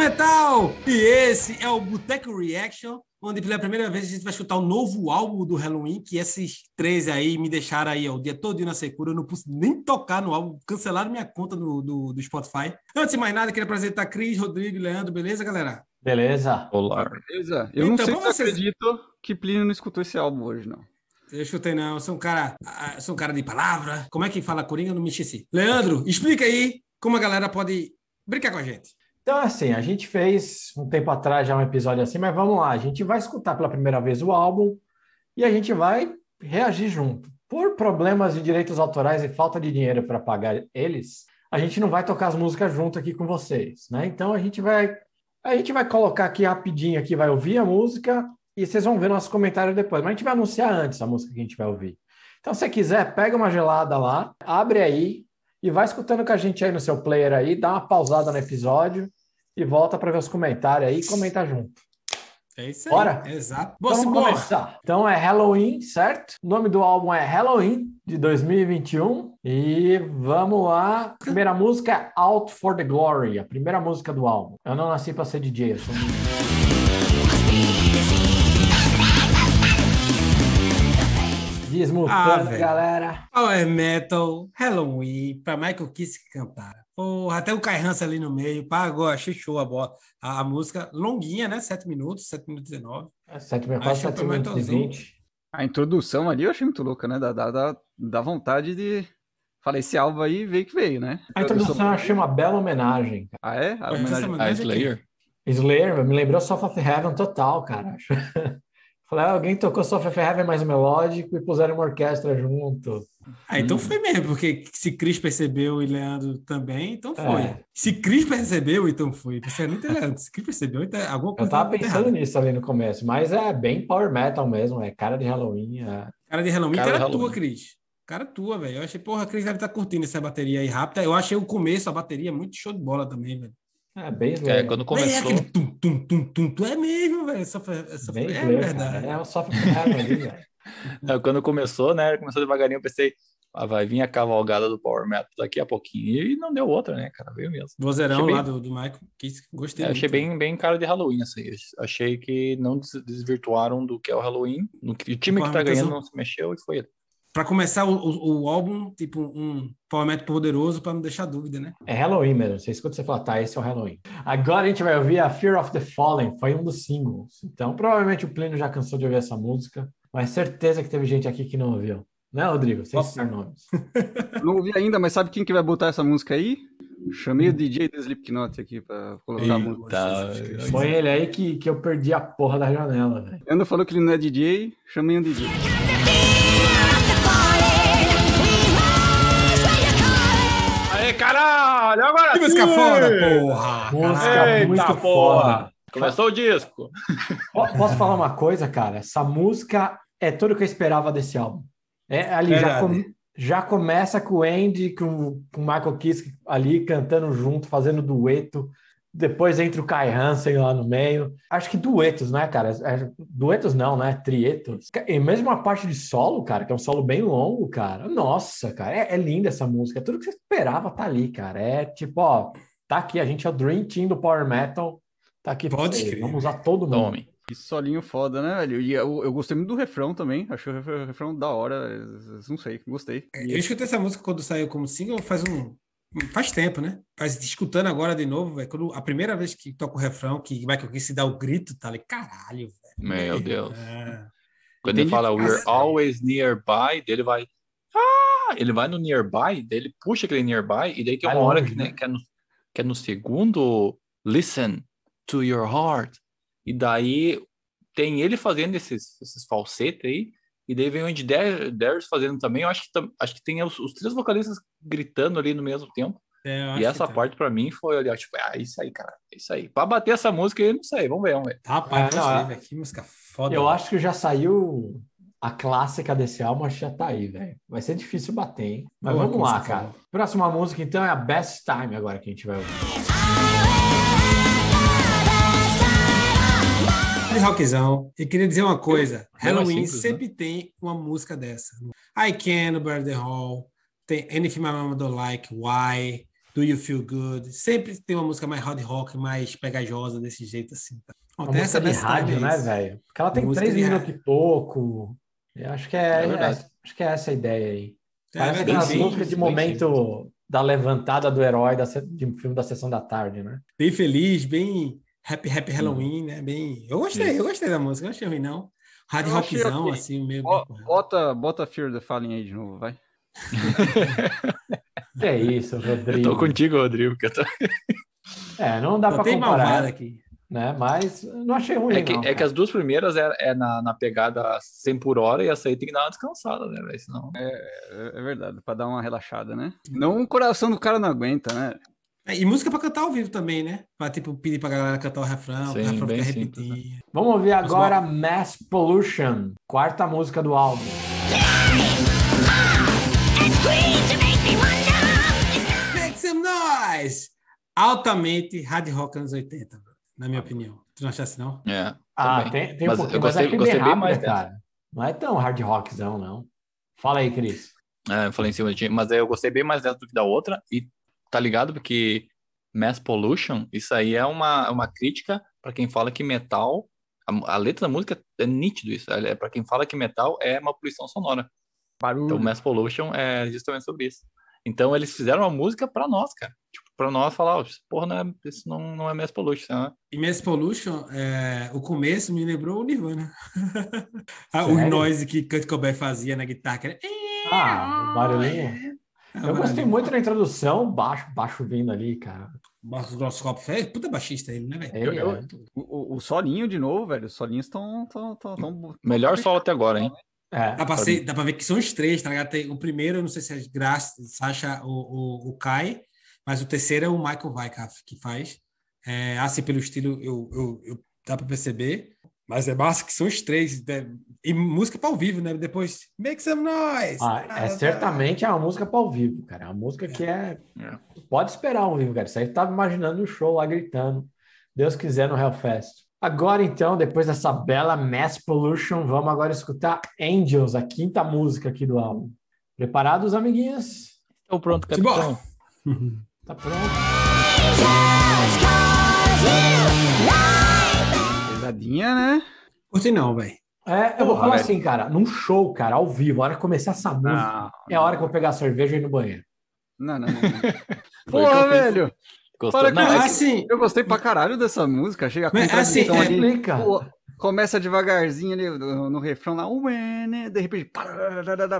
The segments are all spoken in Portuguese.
metal! E esse é o Boteco Reaction, onde pela primeira vez a gente vai escutar o novo álbum do Halloween, que esses três aí me deixaram aí ó, o dia todo na secura, eu não pude nem tocar no álbum, cancelaram minha conta do, do, do Spotify. Antes de mais nada, queria apresentar Cris, Rodrigo e Leandro, beleza, galera? Beleza. Olá. Beleza. Eu Então, não sei se eu acredito que Plínio não escutou esse álbum hoje, não. Eu chutei não, eu sou um cara, ah, sou um cara de palavra. Como é que fala Coringa? Eu não me esqueci. Leandro, explica aí como a galera pode brincar com a gente. Então, assim, a gente fez um tempo atrás já um episódio assim, mas vamos lá. A gente vai escutar pela primeira vez o álbum e a gente vai reagir junto. Por problemas de direitos autorais e falta de dinheiro para pagar eles, a gente não vai tocar as músicas junto aqui com vocês, né? Então a gente vai a gente vai colocar aqui rapidinho aqui, vai ouvir a música e vocês vão ver nossos comentários depois. Mas a gente vai anunciar antes a música que a gente vai ouvir. Então, se você quiser, pega uma gelada lá, abre aí e vai escutando com a gente aí no seu player aí, dá uma pausada no episódio e volta para ver os comentários aí e comenta junto. É isso aí. Bora? Exato. Então, vamos bora. começar. Então é Halloween, certo? O nome do álbum é Halloween, de 2021. E vamos lá. Primeira música é Out for the Glory, a primeira música do álbum. Eu não nasci para ser DJ, eu sou Desmutando, Ah, galera. Power Metal, Halloween, pra Michael Kiske cantar. Até o Kai Hansen ali no meio. Pagou, achei show a, bola. a, a música. Longuinha, né? 7 minutos, 7 minutos e 19. É, sete, quase Acho 7 que é minutos e metalzinho. 20. A introdução ali eu achei muito louca, né? Dá, dá, dá, dá vontade de. Falei, esse álbum aí veio que veio, né? A introdução eu achei uma bela homenagem. cara. Ah, é? A homenagem. A Slayer. Slayer me lembrou Soft of Heaven total, cara. Falei, ah, alguém tocou Soft of Heaven mais melódico e puseram uma orquestra junto. Ah, então Hum. foi mesmo, porque se Cris percebeu e Leandro também, então foi. É. Se Cris percebeu, então foi. Você não tem Leandro. Se Cris percebeu, então alguma Eu coisa tava tá pensando errada. nisso ali no começo, mas é bem power metal mesmo, é cara de Halloween. é. Cara de Halloween, Cara cara, de tua, Halloween. Cris. Cara tua, velho. Eu achei, porra, a Cris deve estar curtindo essa bateria aí rápida. Eu achei o começo, a bateria, muito show de bola também, velho. É bem É, quando É começou. aquele tum, tum, tum, tum, tum. É mesmo, velho. Essa, foi- essa, Bem foi- é Slayer, verdade. cara. É of Heaven ali, velho. é, Quando começou, né? Começou devagarinho, eu pensei, vai vir a cavalgada do Power Metal daqui a pouquinho. E não deu outra, né, cara? Veio mesmo. Vozeirão Achei bem- lá do, do Michael. Que gostei. É, achei muito. bem, bem cara de Halloween, assim. Achei que não des- desvirtuaram do que é o Halloween. No que- o time que tá ganhando não se mexeu e foi ele. Pra começar o, o, o álbum, tipo, um power metal poderoso pra não deixar dúvida, né? É Halloween mesmo. Você escuta você fala, tá, esse é o Halloween. Agora a gente vai ouvir a Fear of the Fallen, foi um dos singles. Então, provavelmente o Plínio já cansou de ouvir essa música, mas certeza que teve gente aqui que não ouviu. Né, Rodrigo? Sem citar nomes. Não ouvi ainda, mas sabe quem que vai botar essa música aí? Chamei o DJ do Slipknot aqui pra colocar a música. Eita. Põe ele aí que, que eu perdi a porra da janela, velho. Leandro falou que ele não é DJ, chamei um DJ. Aê, caralho! Agora Que música sim! foda, porra! Música. Eita, muito porra! foda. Começou o disco. Po- Posso falar uma coisa, cara? Essa música é tudo que eu esperava desse álbum. É, ali já, com- já começa com o Andy, com, com o Michael Kiske ali cantando junto, fazendo dueto. Depois entra o Kai Hansen lá no meio. Acho que duetos, né, cara? É- duetos não, né? Trietos. E mesmo a parte de solo, cara, que é um solo bem longo, cara. Nossa, cara, é, é linda essa música. É tudo que você esperava tá ali, cara. É tipo, ó, tá aqui, a gente é o Dream Team do Power Metal. Tá aqui pra Pode vocês. Vamos usar todo mundo. Tome. Que solinho foda, né, velho? E eu, eu gostei muito do refrão também. Achei o refrão, da hora. Não sei, gostei. Eu escutei essa música quando saiu como single faz um. Faz tempo, né? Faz escutando agora de novo, velho. Quando a primeira vez que toca o refrão, que Michael Kiske dá o grito, tá ali, caralho, velho. Meu Deus. É. Quando ele Entendi. fala we're always nearby, dele vai. Ah! Ele vai no nearby, daí ele puxa aquele nearby, e daí tem uma hora que, né, né? que, é no, que é no segundo listen to your heart. E daí tem ele fazendo esses, esses falsetes aí, e daí vem o Andy Dar- Darius fazendo também. Eu acho que, acho que tem os, os três vocalistas gritando ali no mesmo tempo. É, eu E essa tá. parte pra mim foi ali, ó, tipo, ah, isso aí, cara, é isso aí. Pra bater essa música aí, não sei, vamos ver, vamos ver. Rapaz, não, é- velho. Que música foda. Eu acho que já saiu a clássica desse álbum, acho que já tá aí, velho. Vai ser difícil bater, hein? Mas Boa, vamos lá, cara. Próxima música, então, é a Best Time agora que a gente vai ouvir. De rockzão. E queria dizer uma coisa: mais Halloween simples, né? sempre tem uma música dessa. I Can, Burn the Hall, tem Anything My Mama Don't Like, Why. Do You Feel Good. Sempre tem uma música mais hard rock, mais pegajosa desse jeito assim. Tá? Uma Até música de rádio, né, velho? Porque ela tem Música três minutos e pouco. Eu acho que é, É acho que é essa a ideia aí. É, Parece aquelas músicas de momento da levantada do herói da, de um filme da sessão da tarde, né? bem feliz, bem happy, Hum. happy Halloween, né? Bem, eu gostei, eu gostei da música, não achei ruim não. Hard rockzão, ok. assim, meio. Bota, bota Fear the Fallen aí de novo, vai. É isso, Rodrigo. Eu tô contigo, Rodrigo. que eu tô- É, não dá tem comparar, aqui. né? Mas não achei ruim, É que, não. é que as duas primeiras é, é na, na pegada 100 por hora e essa aí tem que dar uma descansada, né? Senão... É, é verdade, pra dar uma relaxada, né? Não o coração do cara não aguenta, né? É, E música pra cantar ao vivo também, né? Pra tipo, pedir pra galera cantar o refrão, Sim, o refrão ficar simples, né? repetindo. Vamos ouvir agora Mass Pollution, quarta música do álbum. Make some noise! Altamente hard rock anos 80, bro, na minha opinião. Tu não achasse, não? É, Ah, também. tem, tem um Mas eu pouquinho, gostei- mas achei gostei bem bem rápida, mais dessa. cara. Não é tão hard rockzão, não. Fala aí, Cris. É, eu falei em cima de ti, mas eu gostei bem mais dessa do que da outra, e tá ligado? Porque Mass Pollution, isso aí é uma, uma crítica pra quem fala que metal, a, a letra da música é nítido isso, é pra quem fala que metal é uma poluição sonora. Barulho. Então Mass Pollution é justamente sobre isso. Então eles fizeram uma música pra nós, cara. Tipo, pra nós falar, ó, porra, não é, isso não, não é Mass Pollution, né? E Mass Pollution, é, o começo me lembrou o Nirvana. Ah, o noise que Kurt Cobain fazia na guitarra. que era- Ah, o barulhinho. É, Eu gostei muito da introdução, baixo, baixo vindo ali, cara. Marcos Grosscop fez. Puta baixista ele, né, velho? Eu- é. O, o- o solinho de novo, velho. Os solinhos estão. Tão, tão, tão... Melhor solo até agora, hein? É. Dá pra, ser- dá pra ver que são os três, tá ligado? Tem, o primeiro, eu não sei se é Graça, Sasha ou o, o Kai, mas o terceiro é o Michael Weikaff que faz. É, assim, pelo estilo, eu, eu, eu- dá pra perceber. Mas é massa que são os três. né? E música pra ao vivo, né? Depois, make some noise! Ah, é certamente é uma música para ao vivo, cara. É uma música que é. É. Pode esperar ao vivo, cara. Isso aí eu tava imaginando o show lá gritando. Deus quiser no Hellfest. Agora, então, depois dessa bela Mass Pollution, vamos agora escutar Angels, a quinta música aqui do álbum. Preparados, amiguinhos? Então pronto, capitão. Tá pronto? Pesadinha, né? Curti não, velho. É, eu vou Porra, falar velho. assim, cara, num show, cara, ao vivo, a hora que começar essa música, Não, é a hora que eu vou pegar a cerveja e ir no banheiro. não, não. não, não. Porra, velho! Gostou? Para Não, é assim, Eu gostei pra caralho dessa música. Achei a Mas, contradição assim, é- ali. Pô, começa devagarzinho ali no, no refrão lá, ué, né? De repente,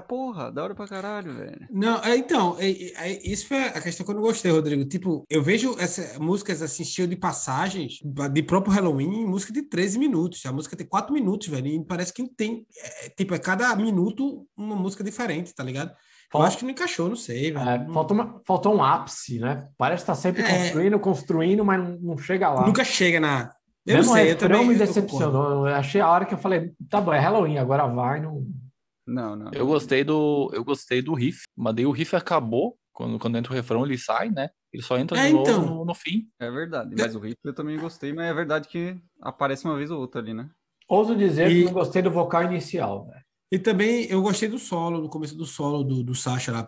porra, da hora pra caralho, velho. Não, é, então, é- é- isso foi a questão que eu não gostei, Rodrigo. Tipo, eu vejo essas músicas assim, cheio de passagens de próprio Halloween, música de 13 minutos. A música tem 4 minutos, velho, e parece que tem, é, tipo, é cada minuto uma música diferente, tá ligado? Eu Falta- acho que não encaixou, não sei, velho. É, faltou, uma- faltou um ápice, né? Parece que tá sempre É. construindo, construindo, mas não, não chega lá. Nunca chega na. Eu Mesmo não sei, eu refrão também. me decepcionou. Eu achei a hora que eu falei, tá bom, é Halloween, agora vai. Não... Não, não. Eu gostei do, eu gostei do riff, mas daí o riff acabou quando, quando entra o refrão, ele sai, né? Ele só entra É, de novo então. no, no fim. É verdade. Mas o ritmo eu também gostei, mas é verdade que aparece uma vez ou outra ali, né? Ouso dizer E- que não gostei do vocal inicial, velho. E também eu gostei do solo, do começo do solo do, do Sasha lá.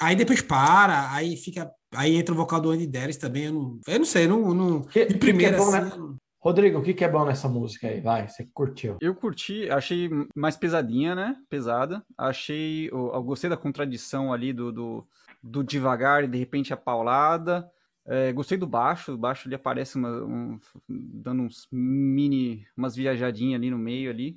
Aí depois para, aí fica. Aí entra o vocal do Andy Deres também. Eu não, eu não sei, não, não, Que- de primeira que é bom, assim. né? eu não- Rodrigo, o que, que é bom nessa música aí? Vai, você curtiu. Eu curti, achei mais pesadinha, né? Pesada. Achei. Eu, eu gostei da contradição ali do, do, do devagar e de repente a paulada. É, gostei do baixo, o baixo ali aparece uma- um- dando uns mini, umas viajadinhas ali no meio ali,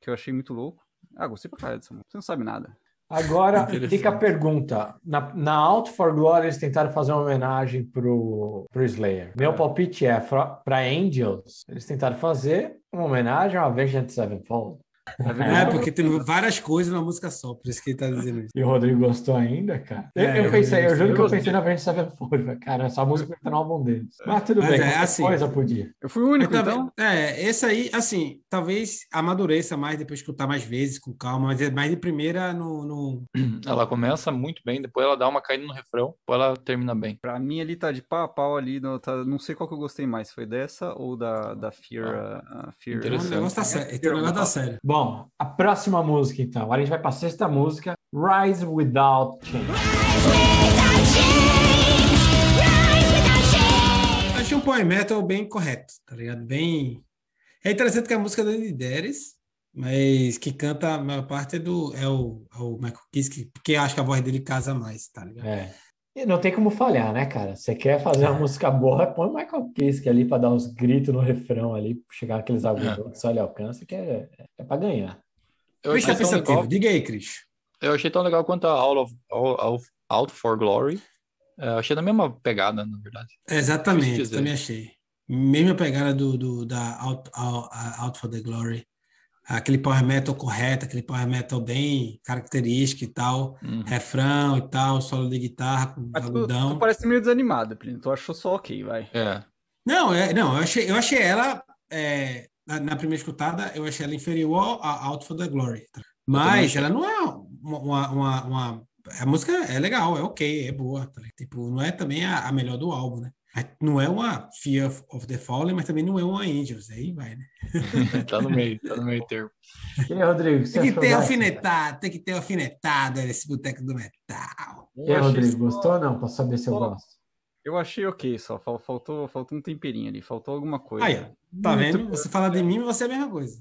que eu achei muito louco. Ah, gostei pra caralho dessa música. Você não sabe nada. Agora, fica a pergunta. Na, na Out for Glory, eles tentaram fazer uma homenagem pro, pro Slayer. Meu palpite é, para Angels, eles tentaram fazer uma homenagem ao Avenged Sevenfold. É, porque teve várias coisas na música só, por isso que ele tá dizendo isso. E o Rodrigo gostou ainda, cara? Eu, É, eu pensei, eu juro que eu pensei na Avenged Sevenfold. falei, Cara, essa música vai estar no álbum deles. Mas tudo Mas bem, é, assim, coisa podia. Eu fui o único, Eu também- então. É, esse aí, assim, talvez amadureça mais depois de escutar mais vezes, com calma, mas é mais de primeira no. no... Ela começa muito bem, depois ela dá uma caída no refrão, depois ela termina bem. Pra mim ali tá de pau a pau ali. no- tá- não sei qual que eu gostei mais. Foi dessa ou da, da Fear? a- a Fear O Interessante. negócio tá sério. O negócio tá sério. Bom, Bom, a próxima música então. Agora a gente vai para a sexta música, Rise Without Change. Rise without. Rise without. Achei um power metal bem correto, tá ligado? Bem. É interessante que a música é do Nideres, mas que canta a maior parte é do é o, é o Michael Kiske, porque acho que a voz dele casa mais, tá ligado? É. E não tem como falhar, né, cara? Você quer fazer uma música boa, põe o Michael Kiske ali para dar uns gritos no refrão ali, chegar aqueles agudos que só ele alcança, que é, é para ganhar. Eu Cris achei, tão pensativo. legal, Diga aí, Cris. eu achei tão legal quanto a Out, of, Out, Out- Out for Glory. É, eu achei na mesma pegada, na verdade. Exatamente, também achei. Mesma pegada do, do da Out, Out, Out for the Glory. Aquele power metal correto, aquele power metal bem característico e tal. Uhum. Refrão e tal, solo de guitarra com Mas tu, agudão. tu parece meio desanimado, Plínio. Tu achou só ok, vai. É. Não, é, não, eu achei, eu achei ela é, na, na primeira escutada, eu achei ela inferior a Out for the Glory. tá? Mas ela não é uma, uma, uma, uma- a música é legal, é ok, é boa. tá? Tipo, não é também a, a melhor do álbum, né? Não é uma Fear of the Fallen, mas também não é uma Angels. Aí vai, né? tá no meio, tá no meio termo. E aí, Rodrigo, Tem que ter alfinetada, tem que ter alfinetada nesse boteco do metal. E aí, Rodrigo, só- gostou ou não? Pra saber se eu gosto. Eu achei ok só. fal- Faltou, faltou um temperinho ali. Faltou alguma coisa. Aí, ó, tá Muito vendo? Você fala de mim, você é a mesma coisa.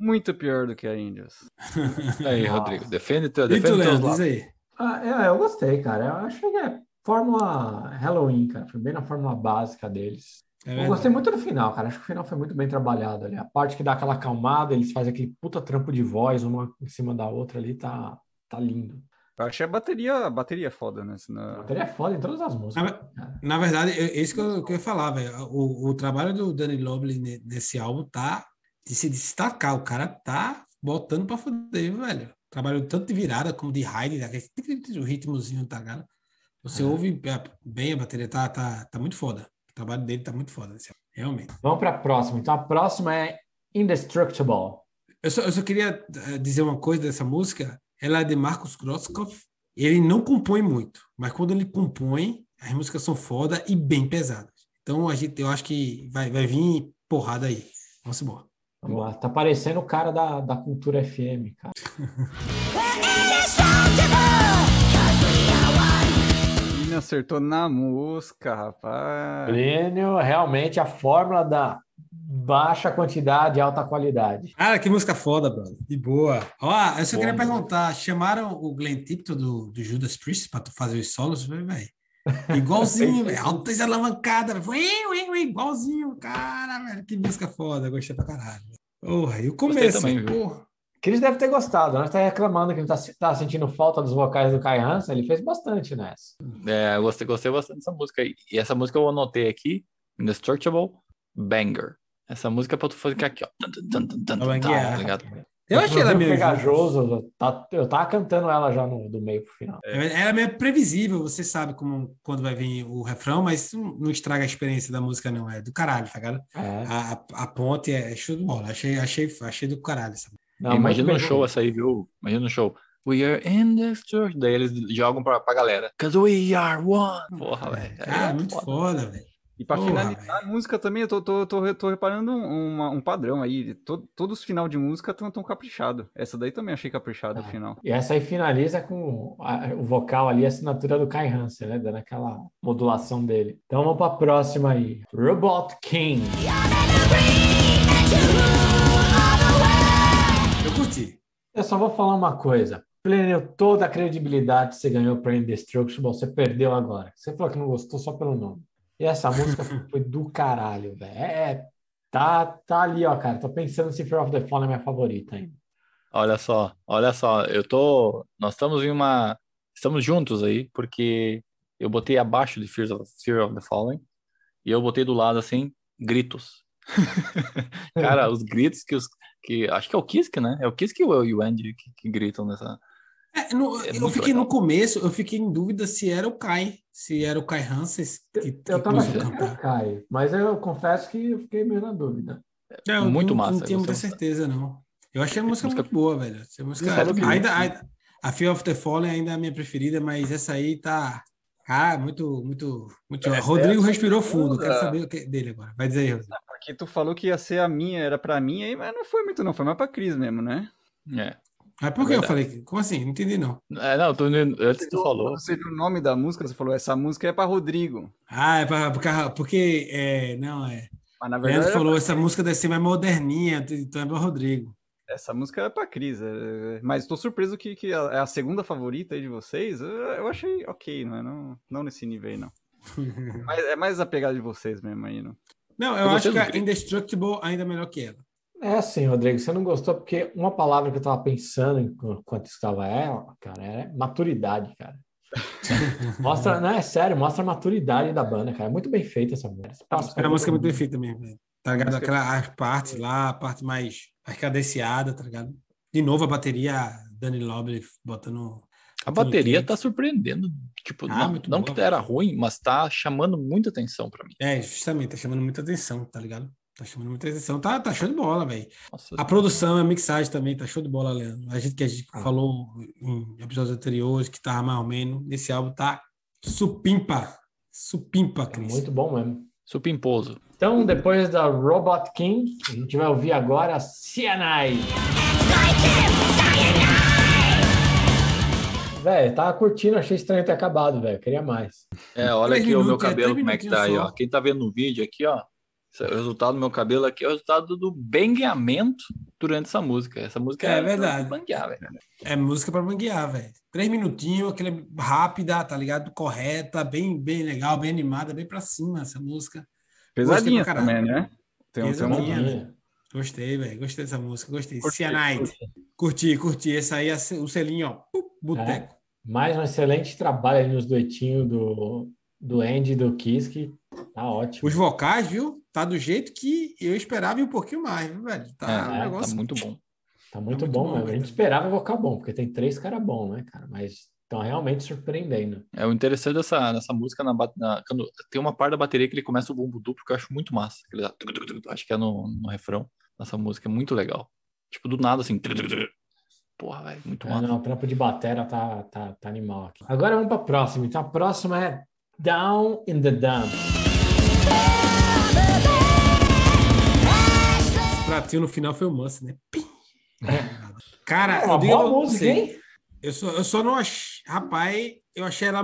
Muito pior do que a Angels. Aí. Rodrigo, defende, teu, E tu, defende Leandro, diz aí. Ah, eu, eu gostei, cara. Eu acho que é fórmula Halloween, cara. Foi bem na fórmula básica deles. É Eu gostei muito do final, cara. Acho que o final foi muito bem trabalhado ali. A parte que dá aquela acalmada, eles fazem aquele puta trampo de voz, uma em cima da outra ali, tá, tá lindo. Eu achei a bateria, a bateria foda, né? A Na- bateria é foda em todas as músicas. Cara. Na verdade, é é isso que eu, que eu ia falar, velho. O, o trabalho do Danny Lobley ne- nesse álbum tá de se destacar. O cara tá botando pra foder, velho. Trabalho tanto de virada como de ride, daquele o ritmozinho, tá ligado? Você É. ouve bem a bateria, tá, tá, tá muito foda. O trabalho dele tá muito foda, álbum, realmente. Vamos pra próxima. Então a próxima é Indestructible. Eu só, eu só queria eh, dizer uma coisa dessa música. Ela é de Marcos Grosskopf. Ele não compõe muito, mas quando ele compõe, as músicas são foda e bem pesadas. Então a gente, eu acho que vai, vai vir porrada aí. Vamos embora. Vamos lá. Tá parecendo o cara da, da Cultura FM, cara. Plínio acertou na música, rapaz. Plínio, realmente a fórmula da baixa quantidade e alta qualidade. Cara, que música foda, brother. De boa. Ó, eu só Bom, queria perguntar: chamaram o Glenn Tipton do, do Judas Priest pra tu fazer os solos? Velho, velho. Igualzinho, velho. Altas alavancadas. Igualzinho, cara, velho. Que música foda. Gostei pra caralho. Porra, e o começo? também, porra. Cris deve ter gostado, né? Tá reclamando que não tá, tá sentindo falta dos vocais do Kai Hansen. Ele fez bastante nessa. É, eu gostei, gostei bastante dessa música aí. E essa música eu anotei aqui, Indestructible Banger. Essa música é pra tu ficar aqui, ó. Tum, tum, tum, tum, tum, Pra tum, banguear. tá ligado? Eu achei ela meio. pegajoso. Tá, eu tava cantando ela já no, do meio pro final. Ela é meio previsível, você sabe como, quando vai vir o refrão, mas não estraga a experiência da música, não. É do caralho, tá ligado? É. A, a, a ponte é show de bola. Achei, achei, achei do caralho. Sabe? Não, Imagina bem show essa aí, viu? Imagina no show. We are indestructible. Daí eles jogam pra, pra galera. Cause we are one. Porra, velho. É muito foda, velho. E pra Porra, finalizar a música também, eu tô, tô, tô, tô reparando um, um padrão aí. To- todos os final de música estão tão caprichados. Essa daí também achei caprichado o Ah. final. E essa aí finaliza com a- o vocal ali, a assinatura do Kai Hansen, né? Dando aquela modulação dele. Então vamos pra próxima aí. Robot King. Eu curti. Eu só vou falar uma coisa. Plínio, toda a credibilidade que você ganhou para Indestructible, você perdeu agora. Você falou que não gostou só pelo nome. E essa música foi do caralho, velho. É, tá, tá ali, ó, cara. Tô pensando se Fear of the Fallen é minha favorita ainda. Olha só, olha só. Eu tô. Nós estamos em uma. Estamos juntos aí, porque eu botei abaixo de Fear of, Fear of the Fallen e eu botei do lado assim, gritos. Cara, os gritos que os. Que, acho que é o Kisk, né? É o Kisk e o e o Andy que, que gritam nessa. É, no- É eu fiquei legal. no começo, eu fiquei em dúvida se era o Kai, se era o Kai Hansen que, que Eu tava o Kai, mas eu confesso que eu fiquei meio na dúvida. É, eu Muito não, massa, Não tinha muita certeza, não. Eu achei a música, música- muito boa, velho. Essa música, que- ainda, ainda- a Fear of the Fallen ainda é a minha preferida, mas essa aí tá. Ah, muito, muito, muito. Essa é Rodrigo respirou fundo. Quero saber o que dele agora. Vai dizer aí, Rodrigo. Porque tu falou que ia ser a minha, era pra mim aí, mas não foi muito não, foi mais pra Cris mesmo, né? É. Mas por que É eu falei? Como assim? Não entendi, não. É, não, tô, antes tu falou. Você viu o nome da música, você falou, essa música é pra Rodrigo. Ah, é pra, porque, porque é, não, é. Mas na verdade, Leandro é falou, pra- essa música deve ser mais moderninha, então é para Rodrigo. essa música é pra Cris. é- Mas tô surpreso que, que é a segunda favorita aí de vocês. Eu, achei ok, não, é? não, não nesse nível aí, não. Mas é mais a pegada de vocês mesmo aí, não. Não, eu Eu acho que a. Indestructible ainda é melhor que ela. É assim, Rodrigo, você não gostou porque uma palavra que eu tava pensando enqu- enquanto estava ela, cara, é maturidade, cara. Mostra, não, é sério, mostra a maturidade da banda, cara. É muito bem feita essa música. Passa A música é muito bem feita mesmo. velho. Tá ligado? música- Aquela as partes lá, a parte mais, mais cadenciada, tá ligado? De novo a bateria, Dani Loble botando. A bateria tá surpreendendo. Tipo, Ah, não, não boa, que era ruim, mas tá chamando muita atenção pra mim. É, justamente, tá chamando muita atenção, tá ligado? Tá chamando muita atenção. Tá, tá show de bola, velho. A produção, a mixagem também tá show de bola, Leandro. A gente que a gente Ah. falou em episódios anteriores que tava mais ou menos. Nesse álbum tá supimpa. Supimpa, É Cris. muito bom mesmo. supimposo. Então, depois da Robot King, a gente vai ouvir agora Cyanide. Velho, tava curtindo, achei estranho ter acabado, velho. Queria mais. É, olha aqui o meu é, cabelo, como é que tá aí, ó. Quem tá vendo no vídeo aqui, ó. É O resultado do meu cabelo aqui é o resultado do bangueamento durante essa música. Essa música É pra verdade. Banguear, velho. É música pra manguear, velho. Três minutinhos, aquele rápida, tá ligado? Correta, bem, bem legal, bem animada, bem pra cima essa música. Pesadinha também, né? Tem, um- um- Pesadinha. Dia. Gostei, velho. Gostei dessa música, gostei. Curti, Cyanide. Curti, curti. Esse aí é o selinho, ó. Boteco. Mais um excelente trabalho nos duetinhos do, do Andy e do Kiske. Tá ótimo. Os vocais, viu? Tá do jeito que eu esperava e um pouquinho mais, viu, velho? Tá É, um tá negócio muito bom. Tá muito muito bom, bom, mesmo. A gente esperava vocal bom, porque tem três caras bons, né, cara? Mas estão realmente surpreendendo. É o interessante dessa, dessa música na, na- quando tem uma parte da bateria que ele começa o bumbo duplo que eu acho muito massa. ele dá tuc, tuc, tuc, acho que é no, no refrão dessa música, é muito legal. Tipo, do nada assim. tuc, tuc, tuc. Porra, velho, muito É, massa. não, o trampo de batera tá, tá, tá animal aqui. Agora vamos pra próxima. Então a próxima é Down in the Dump. Esse pratinho no final foi o Manso, né? Pim. Cara, É uma eu digo boa música, hein? Eu só, eu só não achei. Rapaz, eu achei ela.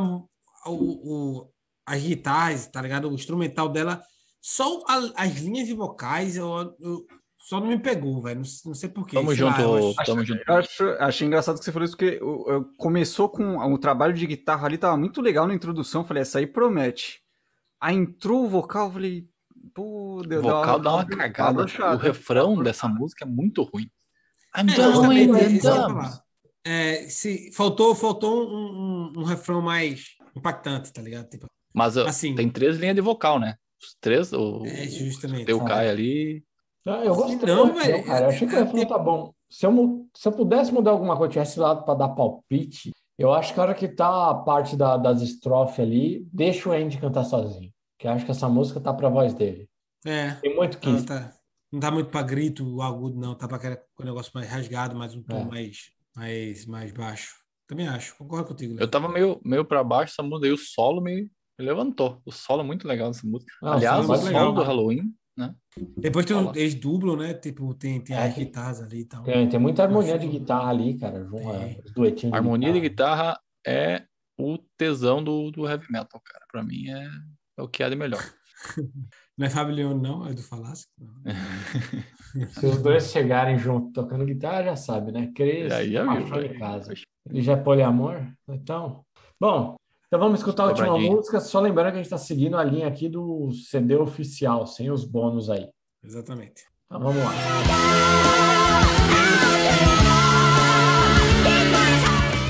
O, o, as guitarras, tá ligado? O instrumental dela. Só a- as linhas de vocais, eu, eu- só não me pegou, velho. Não, não sei porquê. Tamo sei lá, junto, eu acho- tamo junto. Eu acho, achei engraçado que você falou isso, porque o- eu- começou com o trabalho de guitarra ali, tava muito legal na introdução. Falei, essa aí promete. Aí entrou o vocal, eu falei, pô, O deu vocal dá uma deu cagada. brochada. O refrão dessa música é muito ruim. I'm É, eu ia dumps. falar. É, se, faltou faltou um, um, um refrão mais impactante, tá ligado? Tipo, Mas Assim. tem três linhas de vocal, né? Os três, o, é, justamente. tem o Kai ali. Ah, Eu gostei. Não, velho, Cara. Eu achei que o é- refrão é- tá bom. Se eu, se eu pudesse mudar alguma coisa, tivesse lado para dar palpite, eu acho que a hora que tá a parte da- das estrofes ali, deixa o Andy cantar sozinho. Que acho que essa música tá pra voz dele. É, Tem muito ela Kiske. tá, não tá muito pra grito agudo, não. Tá pra aquele negócio mais rasgado, mais um tom É. mais, mais, mais baixo. Também acho, concordo contigo. Eu tava meio, meio pra baixo essa música, aí o solo me, me levantou. O solo é muito legal nessa música. Não, Aliás, solo o é solo legal, do né? Halloween, né? Depois tem, o- eles dublam, né? Tipo, tem, tem É, as guitarras ali e tal. Tem, tem muita harmonia de guitarra ali, cara. É, Os duetinhos harmonia de guitarra. guitarra é o tesão do, do heavy metal, cara. Pra mim é, é o que há de melhor. Não é Fábio Leão, não, é do Falácio. Se os dois chegarem junto tocando guitarra, já sabe, né? Cris, achou em casa. Ele já é poliamor? Então, bom, então vamos escutar a última música. Só lembrando que a gente está seguindo a linha aqui do CD oficial, sem os bônus aí. Exatamente. Então vamos lá.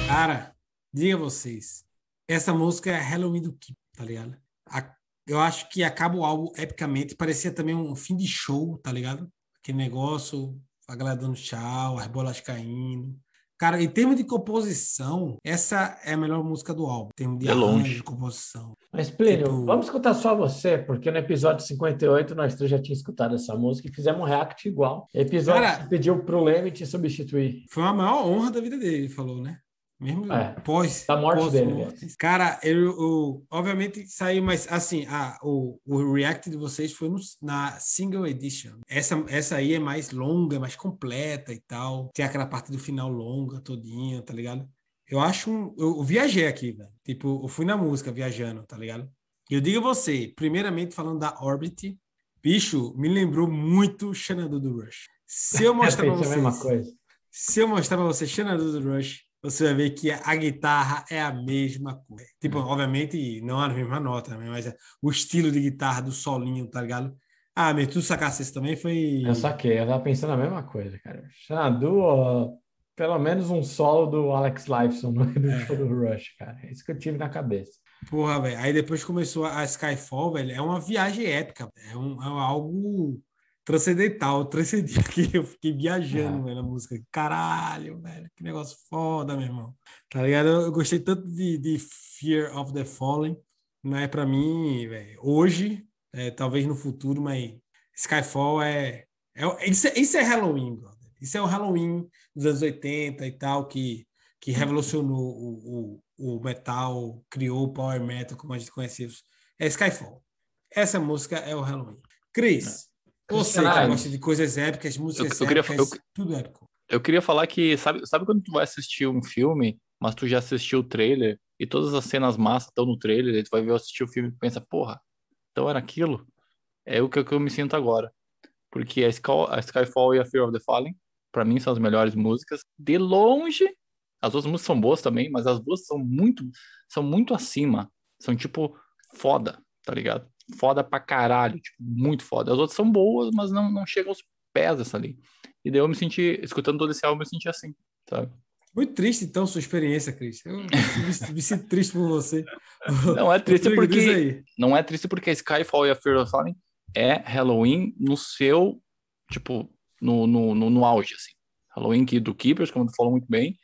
Cara, diga vocês, essa música é Halloween do Keep, tá ligado? A- eu acho que acaba o álbum epicamente, parecia também um fim de show, tá ligado? Aquele negócio, a galera dando tchau, as bolas caindo. Cara, em termos de composição, essa é a melhor música do álbum. Em termos de De longe. arranjo, de composição. Mas, Plínio, Tipo- vamos escutar só você, porque no episódio 58 nós três já tínhamos escutado essa música e fizemos um react igual. Episódio Cara- que você pediu pro Leme te substituir. Foi a maior honra da vida dele, ele falou, né? Mesmo É, pós. da morte pós dele, morte. Cara, eu, eu- obviamente saiu, mas assim, a, o, o react de vocês foi no- na single edition. Essa, essa aí é mais longa, mais completa e tal. Tem aquela parte do final longa, todinha, tá ligado? Eu acho um. Eu, eu viajei aqui, velho. Tipo, eu fui na música viajando, tá ligado? E eu digo a você, primeiramente falando da Orbit, bicho, me lembrou muito Xanadu do Rush. Se eu mostrar pra Pensei a mesma vocês. coisa. Se eu mostrar pra você Xanadu do Rush, você vai ver que a guitarra é a mesma coisa. Tipo, obviamente, não a mesma nota, né? mas o estilo de guitarra do solinho, tá ligado? Ah, mas tu sacasse isso também foi. Eu saquei, eu tava pensando a mesma coisa, cara. Xanadu, ó, pelo menos um solo do Alex Lifeson no do É. show do Rush, cara. É isso que eu tive na cabeça. Porra, velho. Aí depois começou a Skyfall, velho. É uma viagem épica, é, um, é algo transcendental. Eu transcendi aqui, eu fiquei viajando, É. velho, na música. Caralho, velho. Que negócio foda, meu irmão. Tá ligado? Eu, eu gostei tanto de, de Fear of the Fallen, mas pra mim, velho, hoje, é, talvez no futuro, mas Skyfall é. é isso, é isso é Halloween, brother. Isso é o Halloween dos anos 80 e tal, que, que revolucionou o, o, o metal, criou o power metal, como a gente conhecia. É Skyfall. Essa música é o Halloween. Cris, que Caralho. gosta de coisas épicas, músicas eu queria- épicas, eu- tudo épico. Eu queria falar que, sabe, sabe quando tu vai assistir um filme, mas tu já assistiu o trailer, e todas as cenas massas estão no trailer, e tu vai ver assistir o filme e pensa, porra, então era aquilo? É o que, que eu me sinto agora. Porque a, Sky- a Skyfall e a Fear of the Fallen, pra mim, são as melhores músicas. De longe, as outras músicas são boas também, mas as duas são muito, são muito acima. São tipo foda, tá ligado? Foda pra caralho, tipo, muito foda. As outras são boas, mas não, não chegam aos pés dessa ali. E daí eu me senti, escutando todo esse álbum, eu me senti assim, sabe? Muito triste, então, sua experiência, Cris. Eu me, me sinto triste por você. Não é triste porque não é triste porque Skyfall e a Fear of Fallen é Halloween no seu, tipo, no, no, no, no auge, assim. Halloween que do Keepers, como tu falou muito bem,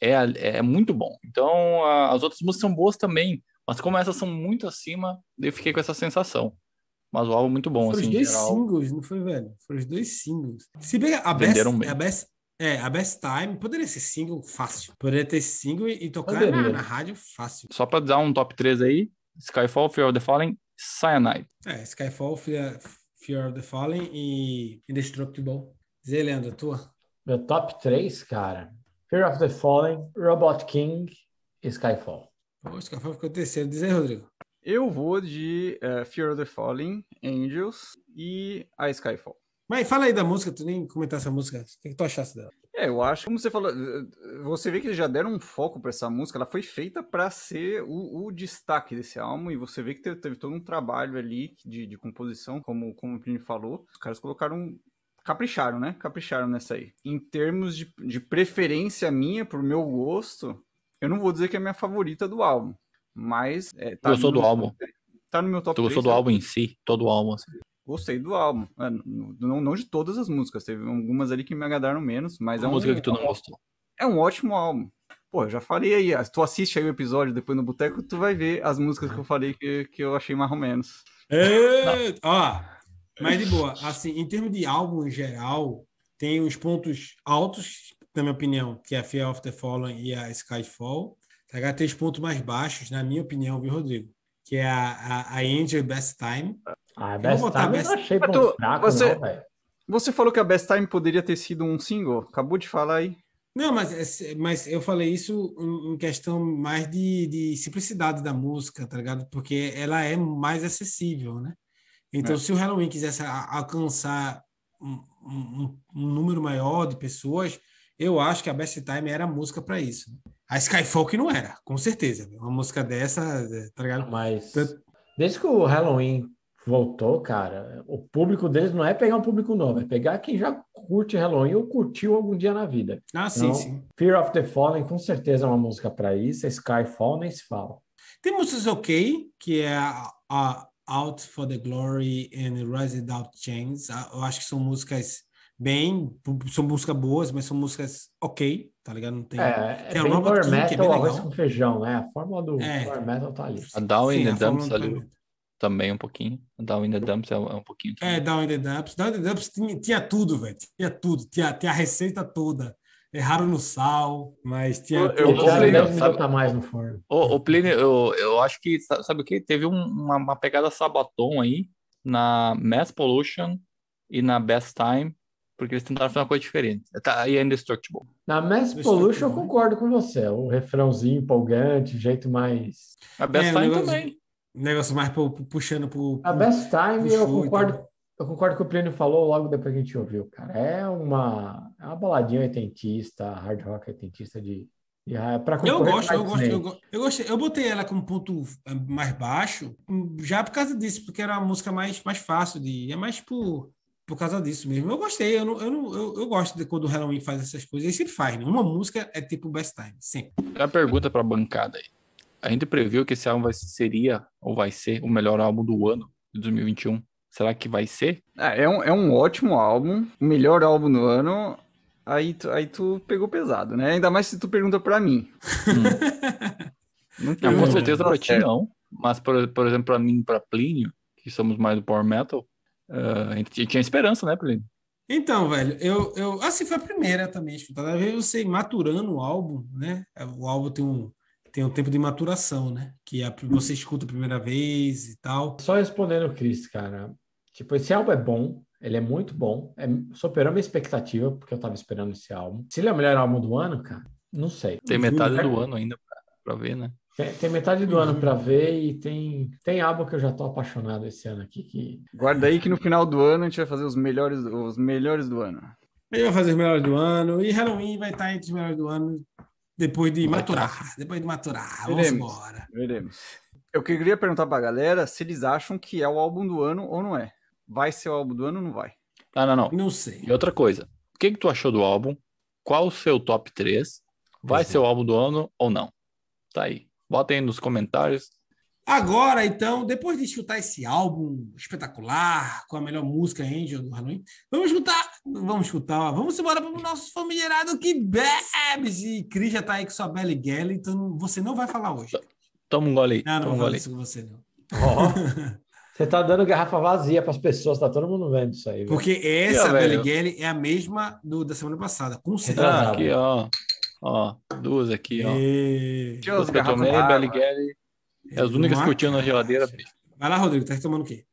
é, é muito bom. Então, a- as outras músicas são boas também, mas como essas são muito acima, eu fiquei com essa sensação. Mas o álbum é muito bom, Foram assim, os dois geral. singles, não foi, velho? Foram os dois singles. Se bem que a best, bem. a best, é, a best Time poderia ser single fácil. Poderia ter single e, e tocar na, na rádio fácil. Só pra dar um top 3 aí, Skyfall, Fear of the Fallen, Cyanide. É, Skyfall, Fear, Fear of the Fallen e Indestructible. Aí, Leandro, a tua? Meu top 3, cara. Fear of the Fallen, Robot King e Skyfall. Pô, Skyfall ficou terceiro. Diz aí, Rodrigo. Eu vou de eh, Fear of the Fallen, Angels e a Skyfall. Mas fala aí da música, tu nem comentar essa música. O que, que tu achaste dela? É, eu acho, como você falou, você vê que eles já deram um foco pra essa música, ela foi feita pra ser o, o destaque desse álbum, e você vê que teve, teve todo um trabalho ali de, de composição, como, como o Plínio falou, os caras colocaram, capricharam, né? Capricharam nessa aí. Em termos de, de preferência minha, pro meu gosto, eu não vou dizer que é a minha favorita do álbum, mas... É, tá Gostou no do álbum? top- Tá no meu top Tu gostou 3, do tá? álbum em si? Todo o álbum, assim. Gostei do álbum. É, não, não de todas as músicas, teve algumas ali que me agradaram menos, mas a é um, música que tu não gostou. é um ótimo álbum. Pô, eu já falei aí, ah, se tu assiste aí o episódio depois no Boteco, tu vai ver as músicas que eu falei que, que eu achei mais ou menos. É, ó, mas de boa, assim, em termos de álbum em geral, tem os pontos altos, na minha opinião, que é a Fear of the Fallen e a Skyfall. Tá ligado? Tem os pontos mais baixos, na minha opinião, viu, Rodrigo? Que é a, a, a Angel Best Time. Ah, Best Time eu Best- não achei ponto tu- fraco, você- não, velho. Você falou que a Best Time poderia ter sido um single, acabou de falar aí. Não, mas, é- mas eu falei isso em questão mais de, de simplicidade da música, tá ligado? Porque ela é mais acessível, né? Então, É. se o Halloween quisesse a- alcançar um, um- um número maior de pessoas, eu acho que a Best Time era a música para isso. né? A Skyfall que não era, com certeza. Uma música dessa, tá ligado? Mas Tanto- desde que o Halloween voltou, cara, o público deles não é pegar um público novo, é pegar quem já curte Halloween ou curtiu algum dia na vida. Ah, sim, Então, sim. Fear of the Fallen com certeza é uma música para isso, Skyfall nem se fala. Tem músicas ok, que é a, a Out for the Glory and Rise Without Chains. Eu acho que são músicas bem, são músicas boas, mas são músicas ok, tá ligado? Não tem. É, é Tem a bem Robot King, que é metal, bem arroz legal. com feijão, né? A fórmula do É. power metal tá ali. A Down Sim, in the Dumps ali também um pouquinho. A Down in the Dumps é, um é pouquinho. É, também. Down in the Dumps. Down in the Dumps tinha, tinha tudo, velho. Tinha tudo. Tinha, tinha a receita toda. erraram no sal, mas tinha. Eu- eu- já Plínio, 10 sabe- a mais no forno. O, o Plínio, eu, eu acho que, sa- sabe o que? Teve um- uma, uma pegada Sabaton aí na Mass Pollution e na Best Time, porque eles tentaram fazer uma coisa diferente. Tá aí é Indestructible. Na Mass Pollution eu concordo com você. O refrãozinho empolgante, o jeito mais. A Best É, Time negócio- também. Negócio mais pu- pu- puxando pro. A Best Time, eu e concordo, eu concordo com o que o Plínio falou logo depois que a gente ouviu, cara. É uma, é uma baladinha oitentista, hard rock oitentista de. de pra Eu gosto, com eu gosto, eu, Snake. go- eu gostei. Eu botei ela como ponto eh, mais baixo, já por causa disso, porque era uma música mais, mais fácil de. É mais por, por causa disso mesmo. Eu gostei, eu, não, eu, não, eu, eu gosto de quando o Halloween faz essas coisas. Ele sempre faz, né? Uma música é tipo Best Time, sempre. Tem uma pergunta pra bancada aí. A gente previu que esse álbum vai, seria ou vai ser o melhor álbum do ano de 2021. Será que vai ser? É, é um, é um ótimo álbum, o melhor álbum do ano. Aí tu, aí tu pegou pesado, né? Ainda mais se tu pergunta pra mim. Não Não, com Hum. certeza pra ti certo. não. Mas, por, por exemplo, pra mim e pra Plínio, que somos mais do Power Metal, ah, a gente tinha esperança, né, Plínio? Então, velho, eu, eu assim foi a primeira também escutada. Às vezes você maturando o álbum, né? O álbum tem um, tem um tempo de maturação, né? Que a, você escuta a primeira vez e tal. Só respondendo o Chris, cara. Tipo, esse álbum é bom, ele é muito bom. É, superou minha expectativa, porque eu tava esperando esse álbum. Se ele é o melhor álbum do ano, cara, não sei. Tem metade né? do ano ainda pra, pra ver, né? Tem, tem metade do ano Uhum. pra ver e tem, tem álbum que eu já tô apaixonado esse ano aqui, que Guarda aí que no final do ano a gente vai fazer os melhores, os melhores do ano. Ele vai fazer os melhores do ano e Halloween vai estar entre os melhores do ano depois de Vai maturar. Depois de maturar. Vamos Veremos. embora. Veremos. Eu queria perguntar pra galera se eles acham que é o álbum do ano ou não é. Vai ser o álbum do ano ou não vai? Ah, não, não. Não sei. E outra coisa. O que, que tu achou do álbum? Qual o seu top 3? Vai ser o álbum do ano ou não? Tá aí. Bota aí nos comentários. Agora, então, depois de escutar esse álbum espetacular, com a melhor música Angel do Halloween, vamos escutar, vamos escutar, vamos embora para o nosso famigerado que bebes. E Cris já tá aí com sua Belly Gally, então você não vai falar hoje. Toma um gole aí. Não, não Toma um vou falar isso com você, não. Ó, você tá dando garrafa vazia para as pessoas, tá todo mundo vendo isso aí. velho. Porque essa Belly. Gally é a mesma do, da semana passada, com Ah, certeza. aqui, ó. Ó, duas aqui, ó. E... Duas as que eu tomei. É as únicas que eu tinha na geladeira. Vai lá, Rodrigo, tá tomando o quê?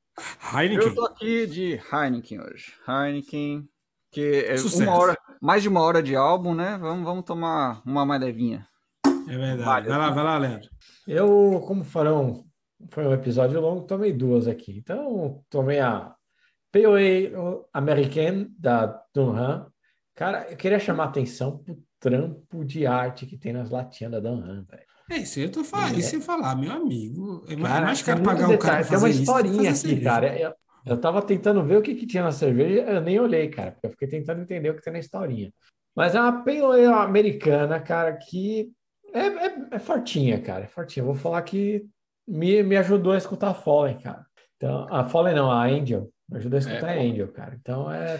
Heineken. Eu tô aqui de Heineken hoje. Heineken, que é Sucesso. uma hora, mais de uma hora de álbum, né? Vamos, vamos tomar uma mais levinha. É verdade. Vale. Vai lá, vai lá, Leandro. Eu, como farão, foi um episódio longo, tomei duas aqui. Então, tomei a POA American da Dunham. Cara, eu queria chamar a atenção pro trampo de arte que tem nas latinhas da Dunham, velho. É isso, eu tô falando, É. isso eu falar, meu amigo. É mais, Cara, é mais caro pagar um cara Tem uma isso. historinha fazer aqui, cara. Eu, eu tava tentando ver o que, que tinha na cerveja, eu nem olhei, cara, porque eu fiquei tentando entender o que tem na historinha. Mas é uma pale ale americana, cara, que é, é, é fortinha, cara, é fortinha. Eu vou falar que me, me ajudou a escutar a Fallen, cara. Então, a Fallen não, a Angel. Me ajudou a escutar É, a Angel, cara. Então, é,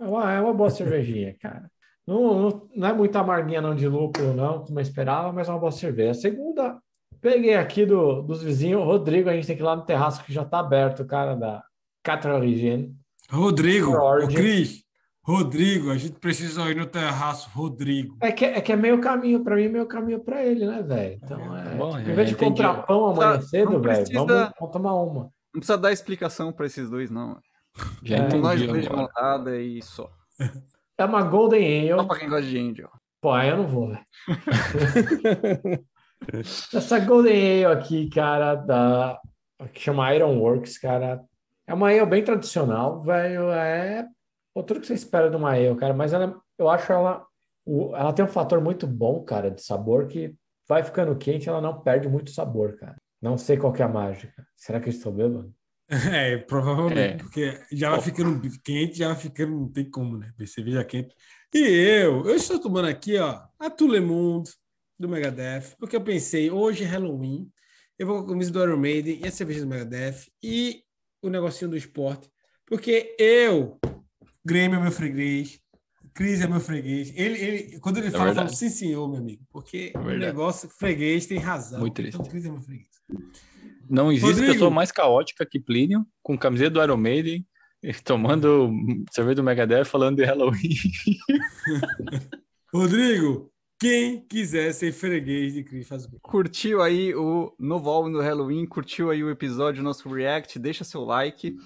é, uma, é uma boa cervejinha, cara. Não, não, não é muito amarguinha não de lúpulo, não, como eu esperava, mas é uma boa cerveja. A segunda, peguei aqui do, dos vizinhos. Rodrigo, a gente tem que ir lá no terraço que já tá aberto, cara, da Catra Origin. Rodrigo, ô Cris, Rodrigo, a gente precisa ir no terraço, Rodrigo. É que, é que é meio caminho para mim, meio caminho para ele, né, velho? Então, é, Bom, tipo, em é, vez de entendi. comprar pão amanhã Não cedo, velho, precisa- vamos, vamos tomar uma. Não precisa dar explicação pra esses dois, não. Já É, Então nós entendi dois de dada e só. É uma Golden Só Ale. pra quem gosta de Angel. Pô, aí eu não vou, velho. Essa Golden Ale aqui, cara, da que chama Iron Works, cara, é uma ale bem tradicional, velho. É o tudo que você espera de uma ale, cara, mas ela, eu acho ela, ela tem um fator muito bom, cara, de sabor que vai ficando quente, ela não perde muito sabor, cara. Não sei qual que é a mágica. Será que eu estou bêbado? É, provavelmente, É. porque já vai ficando quente, já vai ficando, não tem como, né? Cerveja quente. E eu, eu estou tomando aqui, ó, a Tulemundo do Megadeth, porque eu pensei, hoje é Halloween, eu vou com a camisa do Iron Maiden e a cerveja do Megadeth e o negocinho do esporte, porque eu, Grêmio é meu freguês, Cris é meu freguês. Ele, ele, quando ele É fala, eu falo, verdade. sim, senhor, meu amigo, porque o verdade. negócio, freguês tem razão. Muito triste. Então, Cris é meu freguês. Não existe Rodrigo. pessoa mais caótica que Plínio, com camiseta do Iron Maiden, tomando cerveja do Megadeth falando de Halloween. Rodrigo, quem quiser ser freguês de Cris faz quê? Curtiu aí o novo álbum do Halloween, curtiu aí o episódio, nosso react, deixa seu like.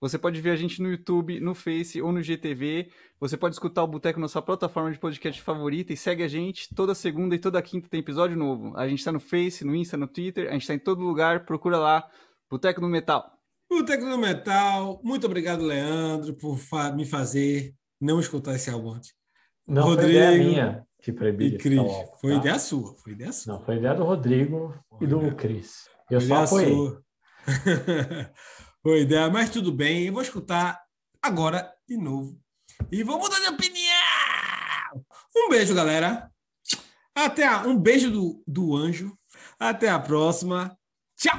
Você pode ver a gente no YouTube, no Face ou no GTV. Você pode escutar o Boteco na sua plataforma de podcast favorita e segue a gente. Toda segunda e toda quinta tem episódio novo. A gente está no Face, no Insta, no Twitter, a gente está em todo lugar. Procura lá, Boteco no Metal. Boteco no Metal. Muito obrigado, Leandro, por fa me fazer não escutar esse álbum antes. Não foi Rodrigo ideia minha te proibir. E Cris. álbum, Foi tá? ideia sua, foi ideia sua. Não, foi ideia do Rodrigo e do. Cris. Eu Foi só apoiei. sua. foi ideia, mas tudo bem. Eu vou escutar agora de novo. E vou mudar de opinião. Um beijo, galera. Até a, um beijo do, do anjo. Até a próxima. Tchau.